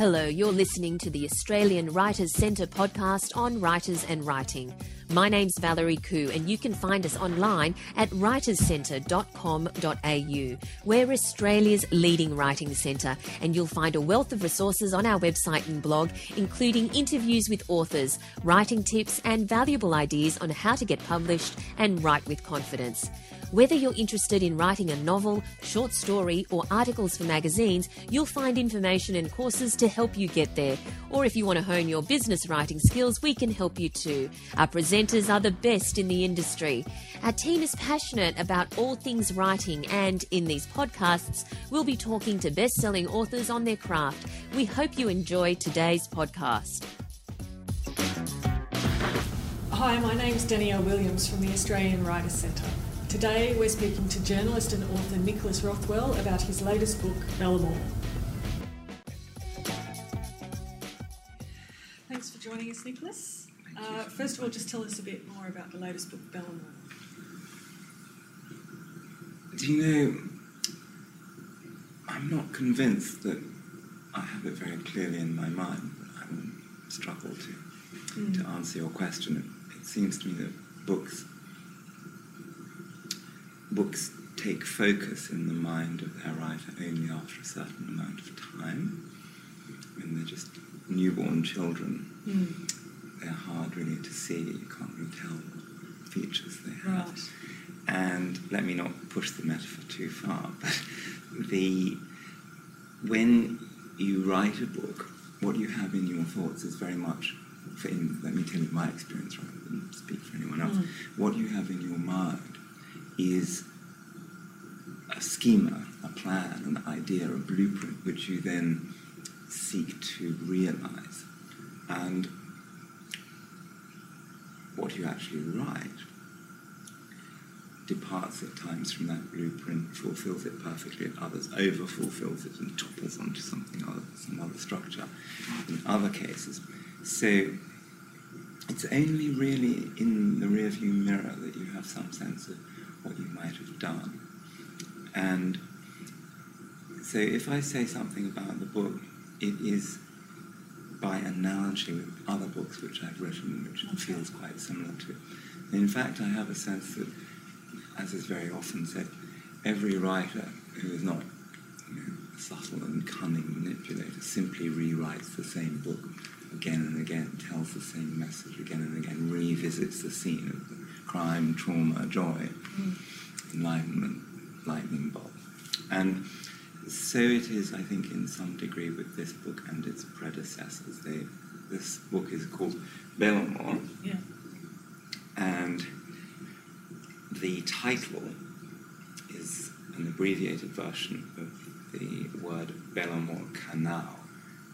Hello, you're listening to the Australian Writers Centre podcast on writers and writing. My name's Valerie Khoo, and you can find us online at writerscentre.com.au. We're Australia's leading writing centre, and you'll find a wealth of resources on our website and blog, including interviews with authors, writing tips, and valuable ideas on how to get published and write with confidence. Whether you're interested in writing a novel, short story, or articles for magazines, you'll find information and courses to help you get there. Or if you want to hone your business writing skills, we can help you too. Our presenters are the best in the industry. Our team is passionate about all things writing, and in these podcasts, we'll be talking to best selling authors on their craft. We hope you enjoy today's podcast. Hi, my name's Danielle Williams from the Australian Writers Centre. Today we're speaking to journalist and author Nicolas Rothwell about his latest book, Belomor. Thanks for joining us, Nicolas. Uh, first of all, just tell us a bit more about the latest book, Belomor. Do you know, I'm not convinced that I have it very clearly in my mind, but I will struggle to, Mm. to answer your question. It seems to me that books books take focus in the mind of their writer only after a certain amount of time. When they're just newborn children, Mm. they're hard really to see. You can't really tell what features they have. Right. And let me not push the metaphor too far, but the when you write a book, what you have in your thoughts is very much, for in, let me tell you my experience rather than speak for anyone else. Mm. What you have in your mind is a schema, a plan, an idea, a blueprint, which you then seek to realize. And what you actually write departs at times from that blueprint, fulfills it perfectly at others, over fulfills it and topples onto something other, some other structure in other cases. So it's only really in the rearview mirror that you have some sense of what you might have done. And so if I say something about the book, it is by analogy with other books which I've written, which it feels quite similar to. In fact, I have a sense that, as is very often said, every writer who is not you know, a subtle and cunning manipulator simply rewrites the same book again and again, tells the same message again and again, revisits the scene of the crime, trauma, joy, enlightenment, lightning bolt. And so it is, I think, in some degree with this book and its predecessors. They, this book is called Belomor, Yeah. and the title is an abbreviated version of the word Belomor Canal,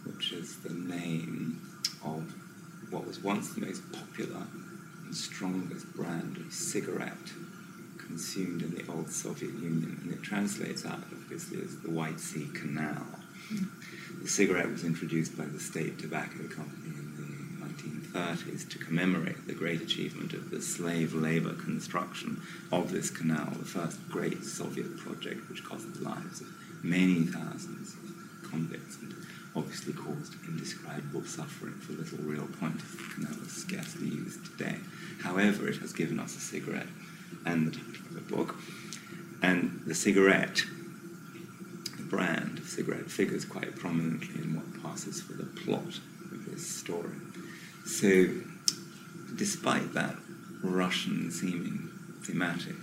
which is the name of what was once the most popular strongest brand of cigarette consumed in the old Soviet Union, and it translates out obviously as the White Sea Canal. Hmm. The cigarette was introduced by the State Tobacco Company in the 1930s to commemorate the great achievement of the slave labor construction of this canal, the first great Soviet project which cost the lives of many thousands of convicts and obviously caused indescribable suffering for little real point as the is scarcely used today. However, it has given us a cigarette and the title of the book. And the cigarette, the brand of cigarette, figures quite prominently in what passes for the plot of this story. So, despite that Russian seeming thematic,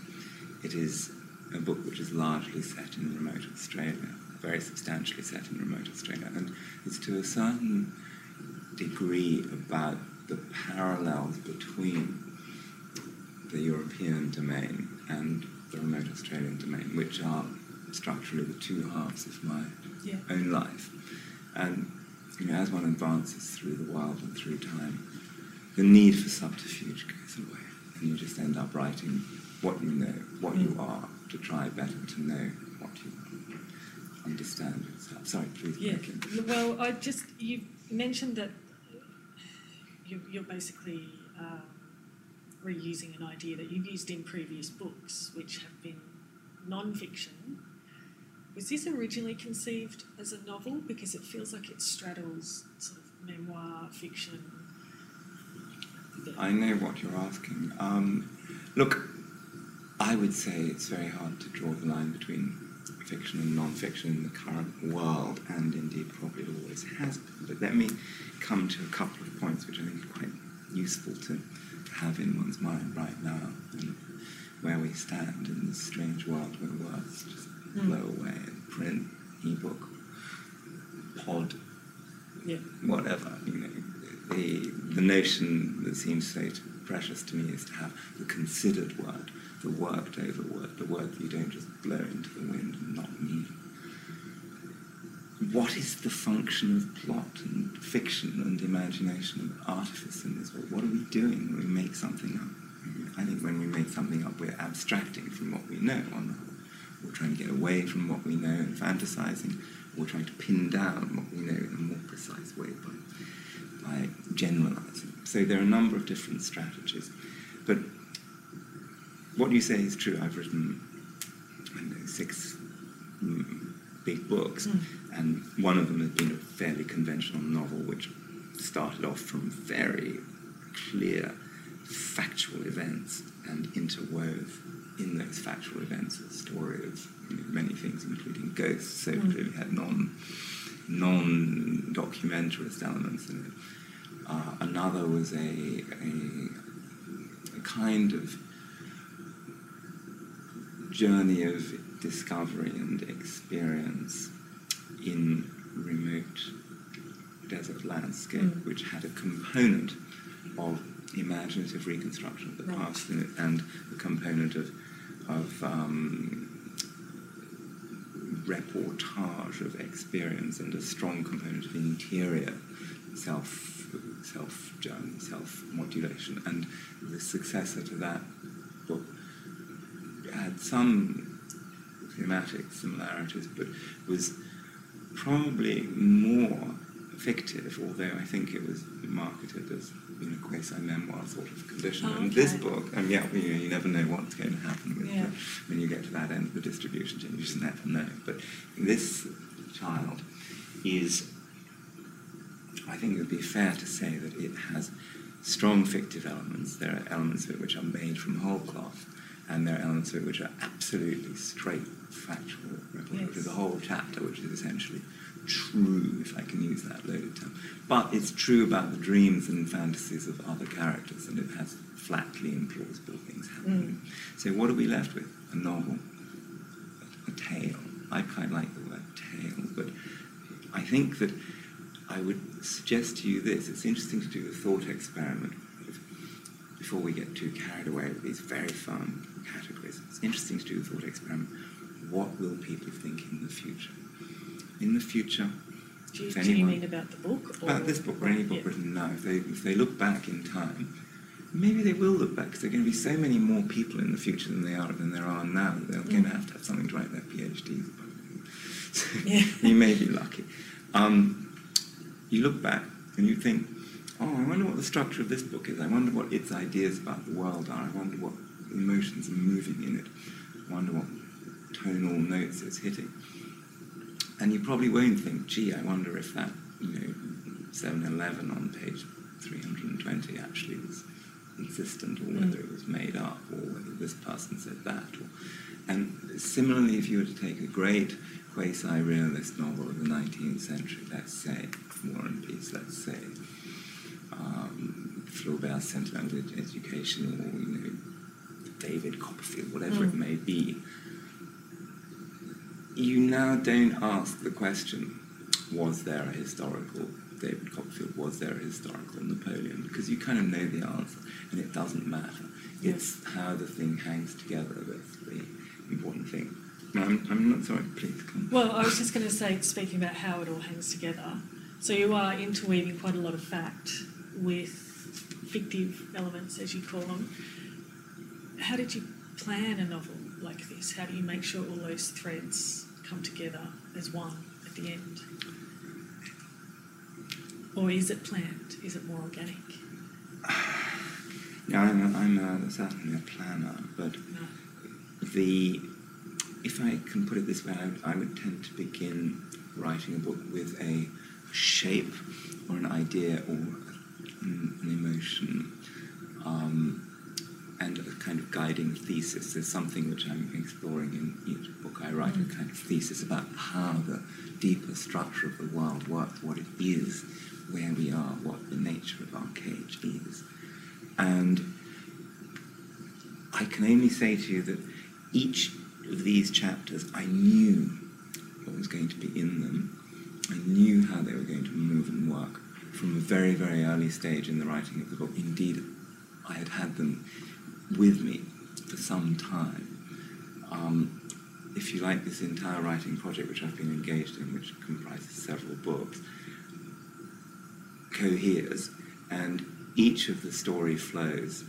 it is a book which is largely set in remote Australia, very substantially set in remote Australia, and it's to a certain degree about the parallels between the European domain and the remote Australian domain, which are structurally the two halves of my Yeah. own life. And you know, as one advances through the world and through time, the need for subterfuge goes away, and you just end up writing what you know, what you mm. are, to try better to know understand. Sorry, please. Yeah. Well, I just you mentioned that you, you're basically um, reusing an idea that you've used in previous books, which have been non-fiction, was this originally conceived as a novel? Because it feels like it straddles sort of memoir, fiction. I know what you're asking. Um, look, I would say it's very hard to draw the line between fiction and non-fiction in the current world, and indeed probably always has been. But let me come to a couple of points which I think are quite useful to have in one's mind right now, and where we stand in this strange world where words just Mm. blow away, print, ebook, pod, Yeah. whatever. You know, the the notion that seems so precious to me is to have the considered word, the worked over word, the word that you don't just blow into the wind and not mean. What is the function of plot and fiction and imagination and artifice in this world? What are we doing when we make something up? I think when we make something up, we're abstracting from what we know. We're trying to get away from what we know and fantasizing. We're trying to pin down what we know in a more precise way by, by generalizing. So there are a number of different strategies. But what you say is true. I've written, know, six mm, big books, and one of them has been a fairly conventional novel, which started off from very clear factual events and interwove in those factual events a story of you know, many things, including ghosts. So it clearly had non non documentarist elements in it. Uh, another was a, a, a kind of journey of discovery and experience in remote desert landscape, Mm. which had a component of imaginative reconstruction of the Right. past it and a component of, of um, reportage of experience and a strong component of interior self self journey, self modulation. And the successor to that had some thematic similarities, but was probably more fictive, although I think it was marketed as you know, quasi memoir sort of condition. Oh, And this book, and yeah, you, you never know what's going to happen with Yeah. the, when you get to that end of the distribution chain. You just never know. But this child is, I think it would be fair to say that it has strong fictive elements. There are elements of it which are made from whole cloth, and there are elements of it which are absolutely straight factual record. Yes. There's a whole chapter which is essentially true, if I can use that loaded term. But it's true about the dreams and fantasies of other characters, and it has flatly implausible things happening. Mm. So what are we left with? A novel, a tale. I quite like the word tale, but I think that I would suggest to you this. It's interesting to do a thought experiment before we get too carried away with these very categories. It's interesting to do a thought experiment. What will people think in the future? In the future, Do you, if do you mean about the book? Or, about this book or any book Yeah. written now, if they, if they look back in time, maybe they will look back because there are going to be so many more people in the future than they are than there are now. They're going to have to have something to write their PhDs about. So Yeah. you may be lucky. Um, you look back and you think, oh, I wonder what the structure of this book is. I wonder what its ideas about the world are. I wonder what emotions are moving in it. I wonder what tonal notes it's hitting. And you probably won't think, gee, I wonder if that, you know, 711 on page 320 actually was consistent or whether it was made up or whether this person said that. Or, and similarly, if you were to take a great quasi-realist novel of the 19th century, let's say War and Peace, let's say um, Flaubert's Sentimental Education or, you know, David Copperfield, whatever hmm. it may be, you now don't ask the question, was there a historical David Copperfield, was there a historical Napoleon? Because you kind of know the answer and it doesn't matter. Hmm. It's how the thing hangs together that's the important thing. No, I'm, I'm not sorry, please come. Well, I was just going to say, speaking about how it all hangs together. So you are interweaving quite a lot of fact with fictive elements, as you call them. How did you plan a novel like this? How do you make sure all those threads come together as one at the end? Or is it planned? Is it more organic? Yeah, I'm, a, I'm a, certainly a planner, but No. the if I can put it this way, I would, I would tend to begin writing a book with a shape or an idea or an, an emotion um, and a kind of guiding thesis. There's something which I'm exploring in each book I write, a kind of thesis about how the deeper structure of the world works, what it is, where we are, what the nature of our cage is. And I can only say to you that each of these chapters, I knew what was going to be in them. I knew how they were going to move and work from a very, very early stage in the writing of the book. Indeed, I had had them with me for some time. Um, if you like, this entire writing project, which I've been engaged in, which comprises several books, coheres, and each of the story flows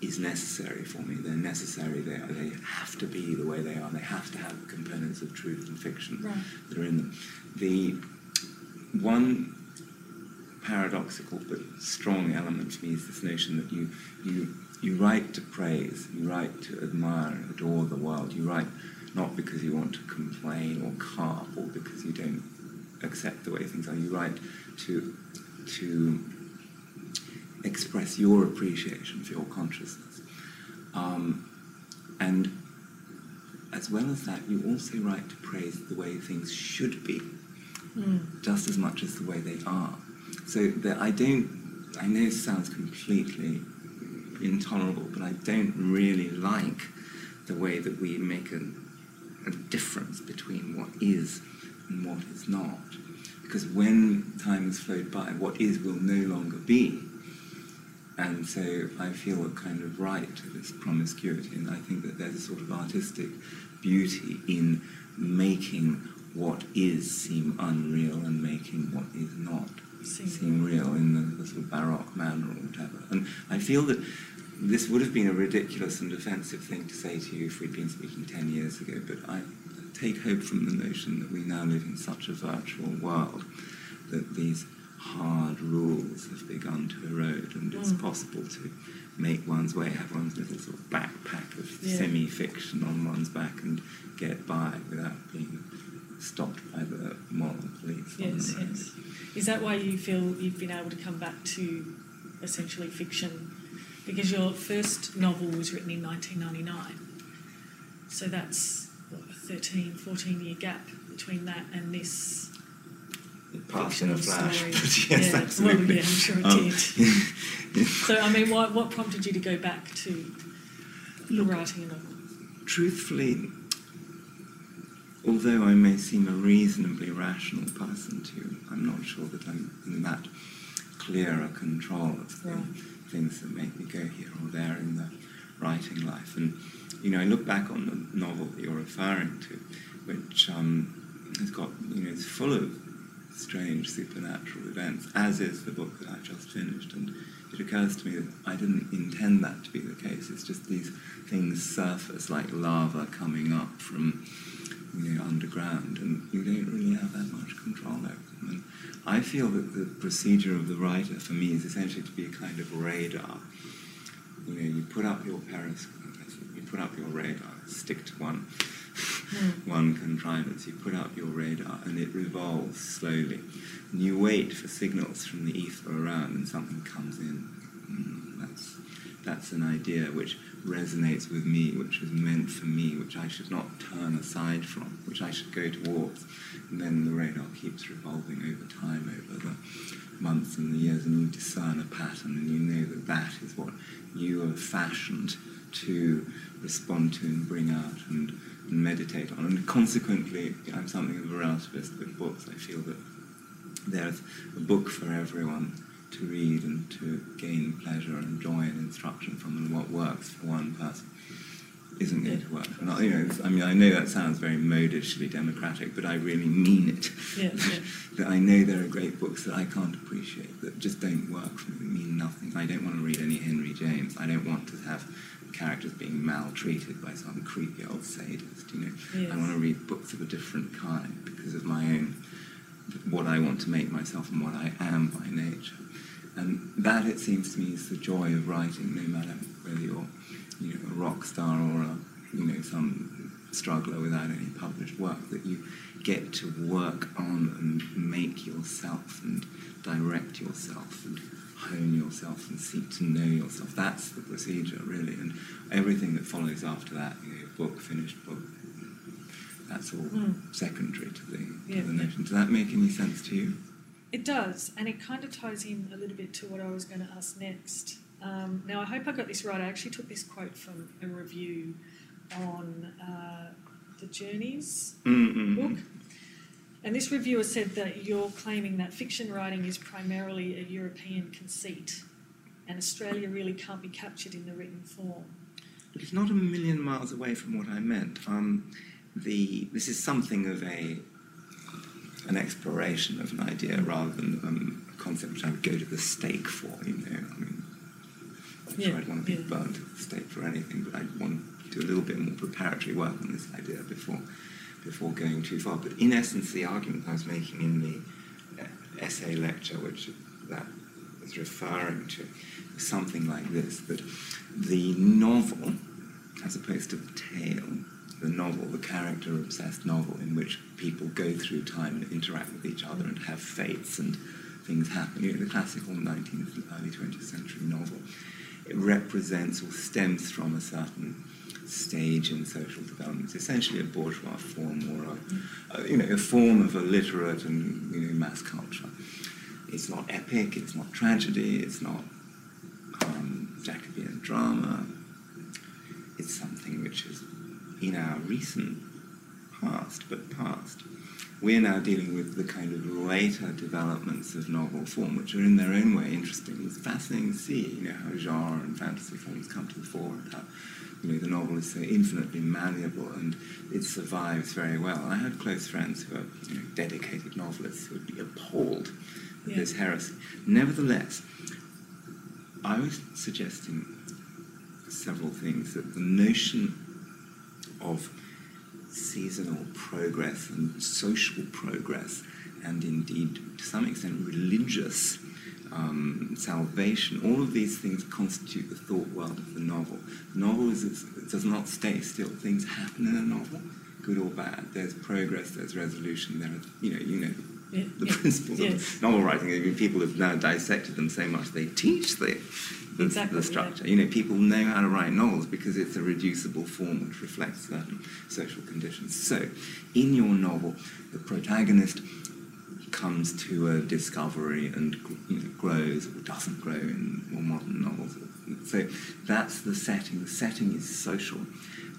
is necessary for me. They're necessary. They, are, they have to be the way they are. They have to have the components of truth and fiction Right. that are in them. The one paradoxical but strong element for me is this notion that you you you write to praise, you write to admire and adore the world. You write not because you want to complain or carp or because you don't accept the way things are. You write to to express your appreciation for your consciousness. Um, and as well as that, you also write to praise the way things should be, just as much as the way they are. So that I don't, I know this sounds completely intolerable, but I don't really like the way that we make a, a difference between what is and what is not. Because when time has flowed by, what is will no longer be. And so I feel a kind of right to this promiscuity, and I think that there's a sort of artistic beauty in making what is seem unreal and making what is not Seem seem real in the, the sort of baroque manner or whatever. And I feel that this would have been a ridiculous and offensive thing to say to you if we'd been speaking 10 years ago, but I take hope from the notion that we now live in such a virtual world that these hard rules have begun to erode and it's Mm. possible to make one's way, have one's little sort of backpack of Yeah. semi-fiction on one's back and get by without being stopped by the moral police. Yes, yes. Is that why you feel you've been able to come back to essentially fiction? Because your first novel was written in 1999. So that's what, a 13, 14 year gap between that and this. It passed in a flash, story. but yes, Yeah, absolutely. Well, yeah, I'm sure it Um, did. So, I mean, what, what prompted you to go back to Look, writing a novel? truthfully, although I may seem a reasonably rational person to you, I'm not sure that I'm in that clear a control of the Right. things that make me go here or there in the writing life. And, you know, I look back on the novel that you're referring to, which um, has got, you know, it's full of strange supernatural events, as is the book that I've just finished. And it occurs to me that I didn't intend that to be the case. It's just these things surface like lava coming up from you know, underground, and you don't really have that much control over them. And I feel that the procedure of the writer, for me, is essentially to be a kind of radar. You know, you put up your periscope, you put up your radar, stick to one, hmm. one contrivance. You put up your radar, and it revolves slowly. And you wait for signals from the ether around, and something comes in. That's that's an idea which resonates with me, which is meant for me, which I should not turn aside from, which I should go towards. And then the radar keeps revolving over time, over the months and the years, and you discern a pattern, and you know that that is what you are fashioned to respond to and bring out and, and meditate on. And consequently, I'm something of a relativist with books. I feel that there's a book for everyone to read and to gain pleasure and joy and instruction from, and what works for one person isn't going to work for another. You know, I mean, I know that sounds very modishly democratic, but I really mean it. Yeah, yeah. that I know there are great books that I can't appreciate, that just don't work for me, mean nothing. I don't want to read any Henry James. I don't want to have characters being maltreated by some creepy old sadist, you know. Yes. I want to read books of a different kind because of my own, what I want to make myself and what I am by nature. And that, it seems to me, is the joy of writing, no matter whether you're, you know, a rock star or a, you know, some struggler without any published work, that you get to work on and make yourself and direct yourself and hone yourself and seek to know yourself. That's the procedure, really. And everything that follows after that, you know, book, finished book, that's all Mm. secondary to the, Yeah. to the notion. Does that make any sense to you? It does, and it kind of ties in a little bit to what I was going to ask next. Um, now, I hope I got this right. I actually took this quote from a review on uh, the Journeys Mm-mm. book. And this reviewer said that you're claiming that fiction writing is primarily a European conceit, and Australia really can't be captured in the written form. But it's not a million miles away from what I meant. Um, the this is something of a an exploration of an idea rather than um, a concept which I would go to the stake for. You know, I mean, I'm sure I'd want to be yeah. burnt at the stake for anything, but I'd want to do a little bit more preparatory work on this idea before before going too far. But in essence, the argument I was making in the uh, essay lecture, which that was referring to, was something like this: that the novel, as opposed to the tale, the novel, the character-obsessed novel, in which people go through time and interact with each other and have fates and things happen. You know, the classical 19th, early 20th century novel. It represents or stems from a certain stage in social development. It's essentially a bourgeois form or a, a, you know, a form of a literate and you know, mass culture. It's not epic, it's not tragedy, it's not um, Jacobean drama. It's something which is in our recent past, but past. We're now dealing with the kind of later developments of novel form, which are in their own way interesting. It's fascinating to see, you know, how genre and fantasy forms come to the fore and how, you know, the novel is so infinitely malleable and it survives very well. I had close friends who are you know, dedicated novelists who would be appalled at Yeah. this heresy. Nevertheless, I was suggesting several things that the notion of seasonal progress and social progress, and indeed to some extent religious um, salvation, all of these things constitute the thought world of the novel. The novel is, does not stay still. Things happen in a novel, good or bad. There's progress, there's resolution, there are, you know, you know Yeah, the yeah, principles yes. of novel writing. I mean, people have now dissected them so much they teach the, the, Exactly, the yeah. structure. You know, people know how to write novels because it's a reducible form which reflects certain social conditions. So, in your novel, the protagonist comes to a discovery and you know, grows or doesn't grow in more modern novels. So that's the setting. The setting is social,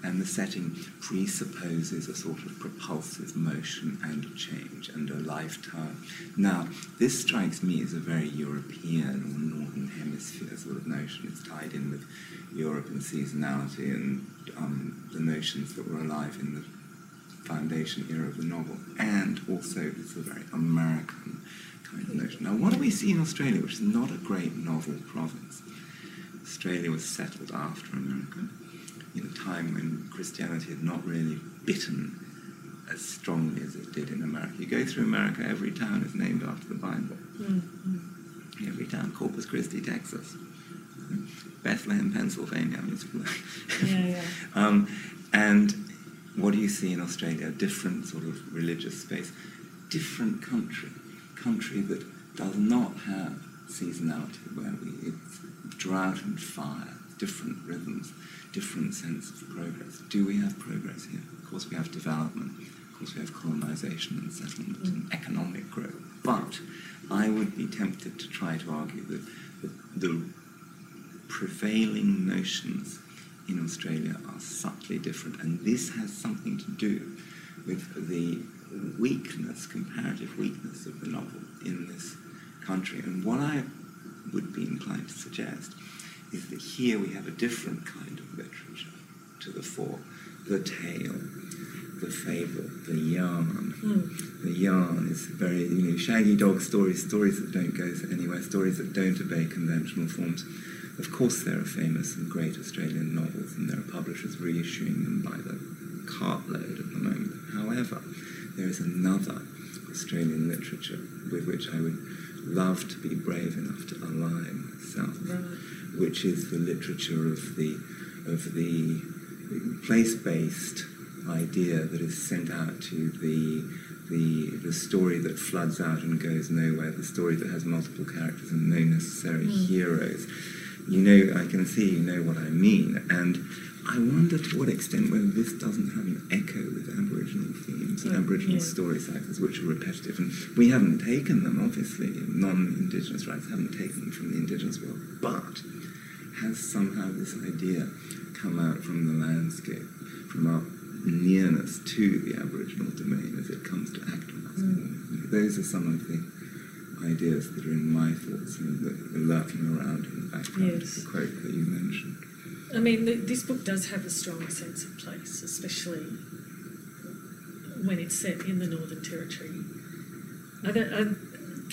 and the setting presupposes a sort of propulsive motion and change and a lifetime. Now, this strikes me as a very European or Northern Hemisphere sort of notion. It's tied in with Europe and seasonality and um, the notions that were alive in the foundation era of the novel, and also it's a very American kind of notion. Now, what do we see in Australia, which is not a great novel province? Australia was settled after America in a time when Christianity had not really bitten as strongly as it did in America. You go through America, every town is named after the Bible. Mm, mm. Every town, Corpus Christi, Texas, Bethlehem, Pennsylvania. I mean, it's Yeah, yeah. um, and what do you see in Australia? A different sort of religious space, different country, country that does not have seasonality, where we, it's drought and fire, different rhythms, different sense of progress. Do we have progress here? Of course, we have development. Of course, we have colonization and settlement and mm. economic growth. But I would be tempted to try to argue that the, the prevailing notions in Australia are subtly different, and this has something to do with the weakness, comparative weakness of the novel in this country. And what I would be inclined to suggest here we have a different kind of literature to the fore the tale, the fable, the yarn. Mm. The yarn is very, you know, shaggy dog stories, stories that don't go anywhere, stories that don't obey conventional forms. Of course, there are famous and great Australian novels, and there are publishers reissuing them by the cartload at the moment. However, there is another Australian literature with which I would love to be brave enough to align myself, Right. Which is the literature of the of the place-based idea that is sent out to the the the story that floods out and goes nowhere, the story that has multiple characters and no necessary Mm. heroes. You know, I can see you know what I mean, and I wonder to what extent whether this doesn't have an echo with Aboriginal themes and Yeah, Aboriginal yeah. story cycles, which are repetitive, and we haven't taken them. Obviously, non-Indigenous rights haven't taken them from the Indigenous world, but has somehow this idea come out from the landscape, from our nearness to the Aboriginal domain as it comes to activism. Mm. Those are some of the ideas that are in my thoughts and that are lurking around in the background Yes. of the quote that you mentioned. I mean, th this book does have a strong sense of place, especially when it's set in the Northern Territory. Are there, are,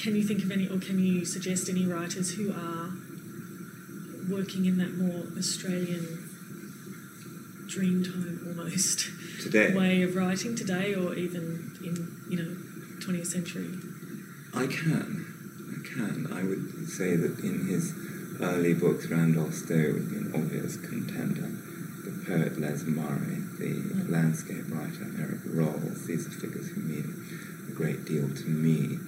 can you think of any, or can you suggest any writers who are working in that more Australian dreamtime almost Today, way of writing today, or even in you know 20th century? I can. I can. I would say that in his early books, Randolph Stow be an obvious contender. The poet Les Murray, the Mm. landscape writer Eric Rolls, these are figures who mean a great deal to me.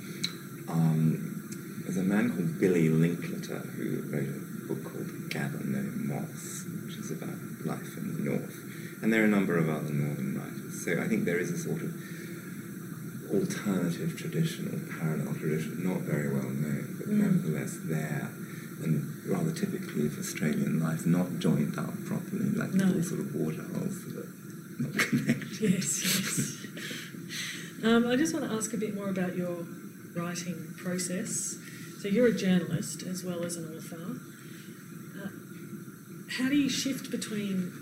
Um, there's a man called Billy Linklater who wrote a book called Gather No Moss, which is about life in the north. And there are a number of other northern writers. So I think there is a sort of alternative tradition or parallel tradition, not very well known, but Mm. nevertheless there, and rather typically of Australian life, not joined up properly, like No. little sort of waterholes that are not connected. Yes, yes. um, I just want to ask a bit more about your writing process. So you're a journalist as well as an author. Uh, how do you shift between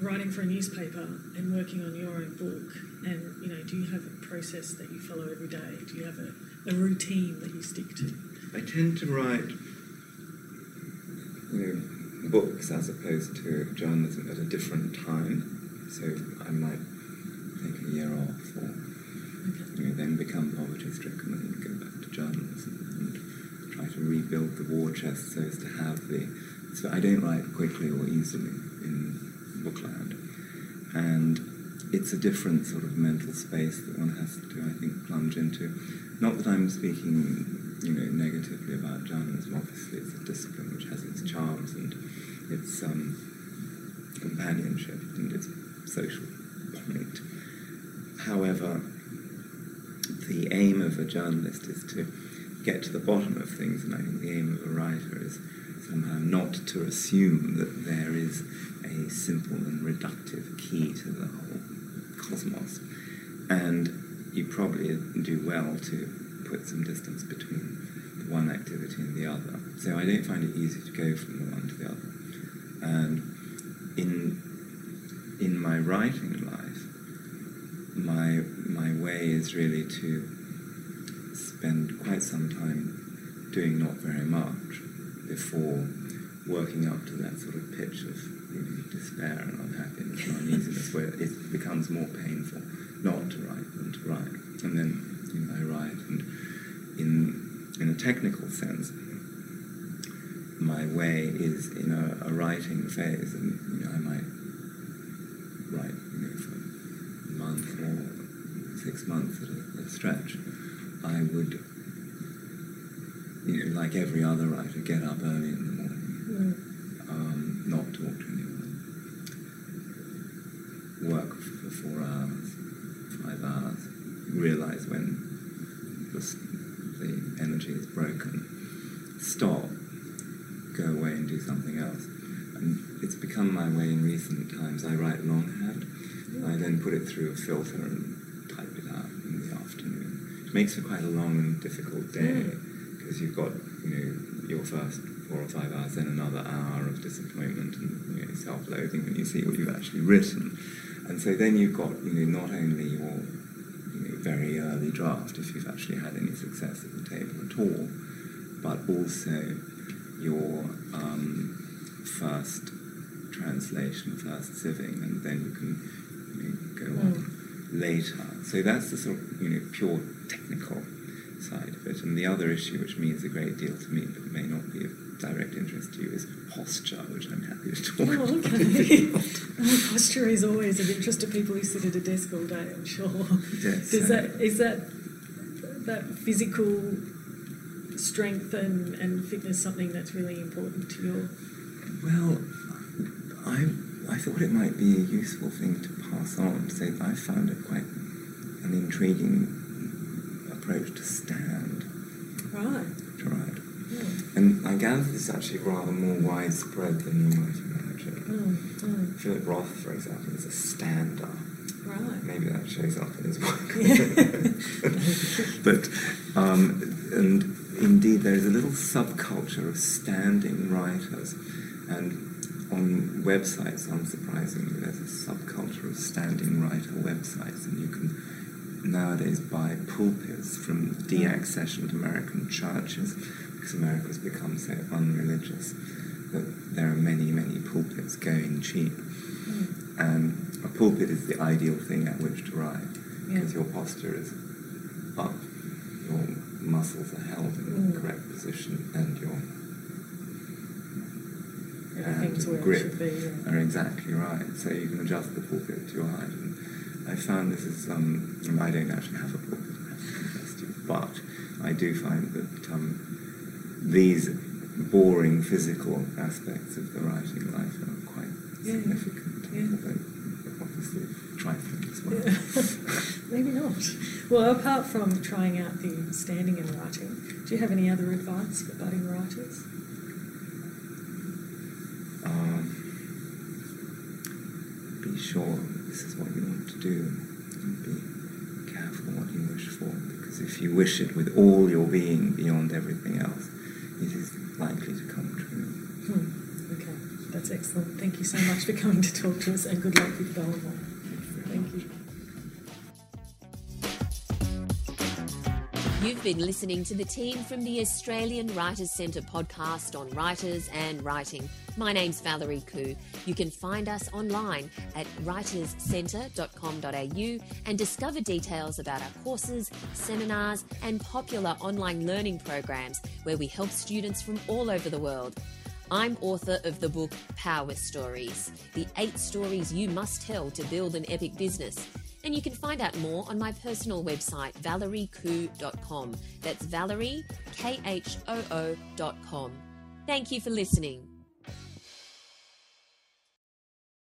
writing for a newspaper and working on your own book? And you know, do you have a process that you follow every day? Do you have a, a routine that you stick to? I tend to write you know, books as opposed to journalism at a different time. So I might take a year off or you know, then become poverty stricken and go back to journalism and try to rebuild the war chest so as to have the. So I don't write quickly or easily in bookland, and it's a different sort of mental space that one has to, I think, plunge into. Not that I'm speaking, you know, negatively about journalism. Obviously, it's a discipline which has its charms and its um, companionship and its social point. However, the aim of a journalist is to get to the bottom of things, and I think the aim of a writer is somehow not to assume that there is a simple and reductive key to the whole cosmos. And you probably do well to put some distance between the one activity and the other. So I don't find it easy to go from the one to the other. And in in my writing life, my my way is really to spend quite some time doing not very much before working up to that sort of pitch of you know, despair and unhappiness and uneasiness where it becomes more painful not to write than to write. And then you know, I write. And in in a technical sense my way is in a, a writing phase. And you know I might write you know for a month or six months at a, a stretch, I would, you know, like every other writer, get up early in the morning, um, not talk to anyone, work for four hours, five hours, realize when the, s- the energy is broken, stop, go away and do something else. And become my way in recent times. I write longhand. I then put it through a filter and type it out in the afternoon. It makes for quite a long and difficult day because you've got, you know, your first four or five hours, then another hour of disappointment and you know, self-loathing when you see what you've actually written. And so then you've got, you know, not only your you know, very early draft, if you've actually had any success at the table at all, but also your um, first translation, of first sieving, and then you can you know, go on later. So that's the sort of you know pure technical side of it. And the other issue, which means a great deal to me, but may not be of direct interest to you, is posture, which I'm happy to talk Oh, about. okay. well, posture is always of interest to people who sit at a desk all day. I'm sure. Yes, Does uh, that is that that physical strength and, and fitness something that's really important to your? Well, I, I thought it might be a useful thing to pass on. So I found it quite an intriguing approach to stand, Right. to write. Mm. And I gather this is actually rather more widespread than you might imagine. Mm, mm. Philip Roth, for example, is a stander. Right. Maybe that shows up in his work. Yeah. but, um, and indeed, there is a little subculture of standing writers. And on websites, unsurprisingly, there's a subculture of standing writer websites. And you can nowadays buy pulpits from deaccessioned American churches because America's become so unreligious that there are many, many pulpits going cheap. Mm. And a pulpit is the ideal thing at which to write Yeah. because your posture is up, your muscles are held in the Mm. correct position, and your and it grip should be. are exactly right. So you can adjust the pulpit to your height. And I found this is, um, I don't actually have a pulpit, I have to confess to you, but I do find that um, these boring physical aspects of the writing life are quite Yeah. significant, Yeah. although obviously trifling as well. Yeah. Maybe not. Well, apart from trying out the standing and writing, do you have any other advice for budding writers? Um, be sure this is what you want to do and be careful what you wish for because if you wish it with all your being beyond everything else, it is likely to come true. Hmm. Okay, that's excellent. Thank you so much for coming to talk to us, and good luck with the Belomor. Been listening to the team from the Australian Writers Centre podcast on writers and writing. My name's Valerie Khoo. You can find us online at writerscentre.com.au and discover details about our courses, seminars, and popular online learning programs where we help students from all over the world. I'm author of the book Power Stories, the eight stories you must tell to build an epic business. And you can find out more on my personal website, valeriekhoo.com. That's Valerie, K H O O.com. Thank you for listening.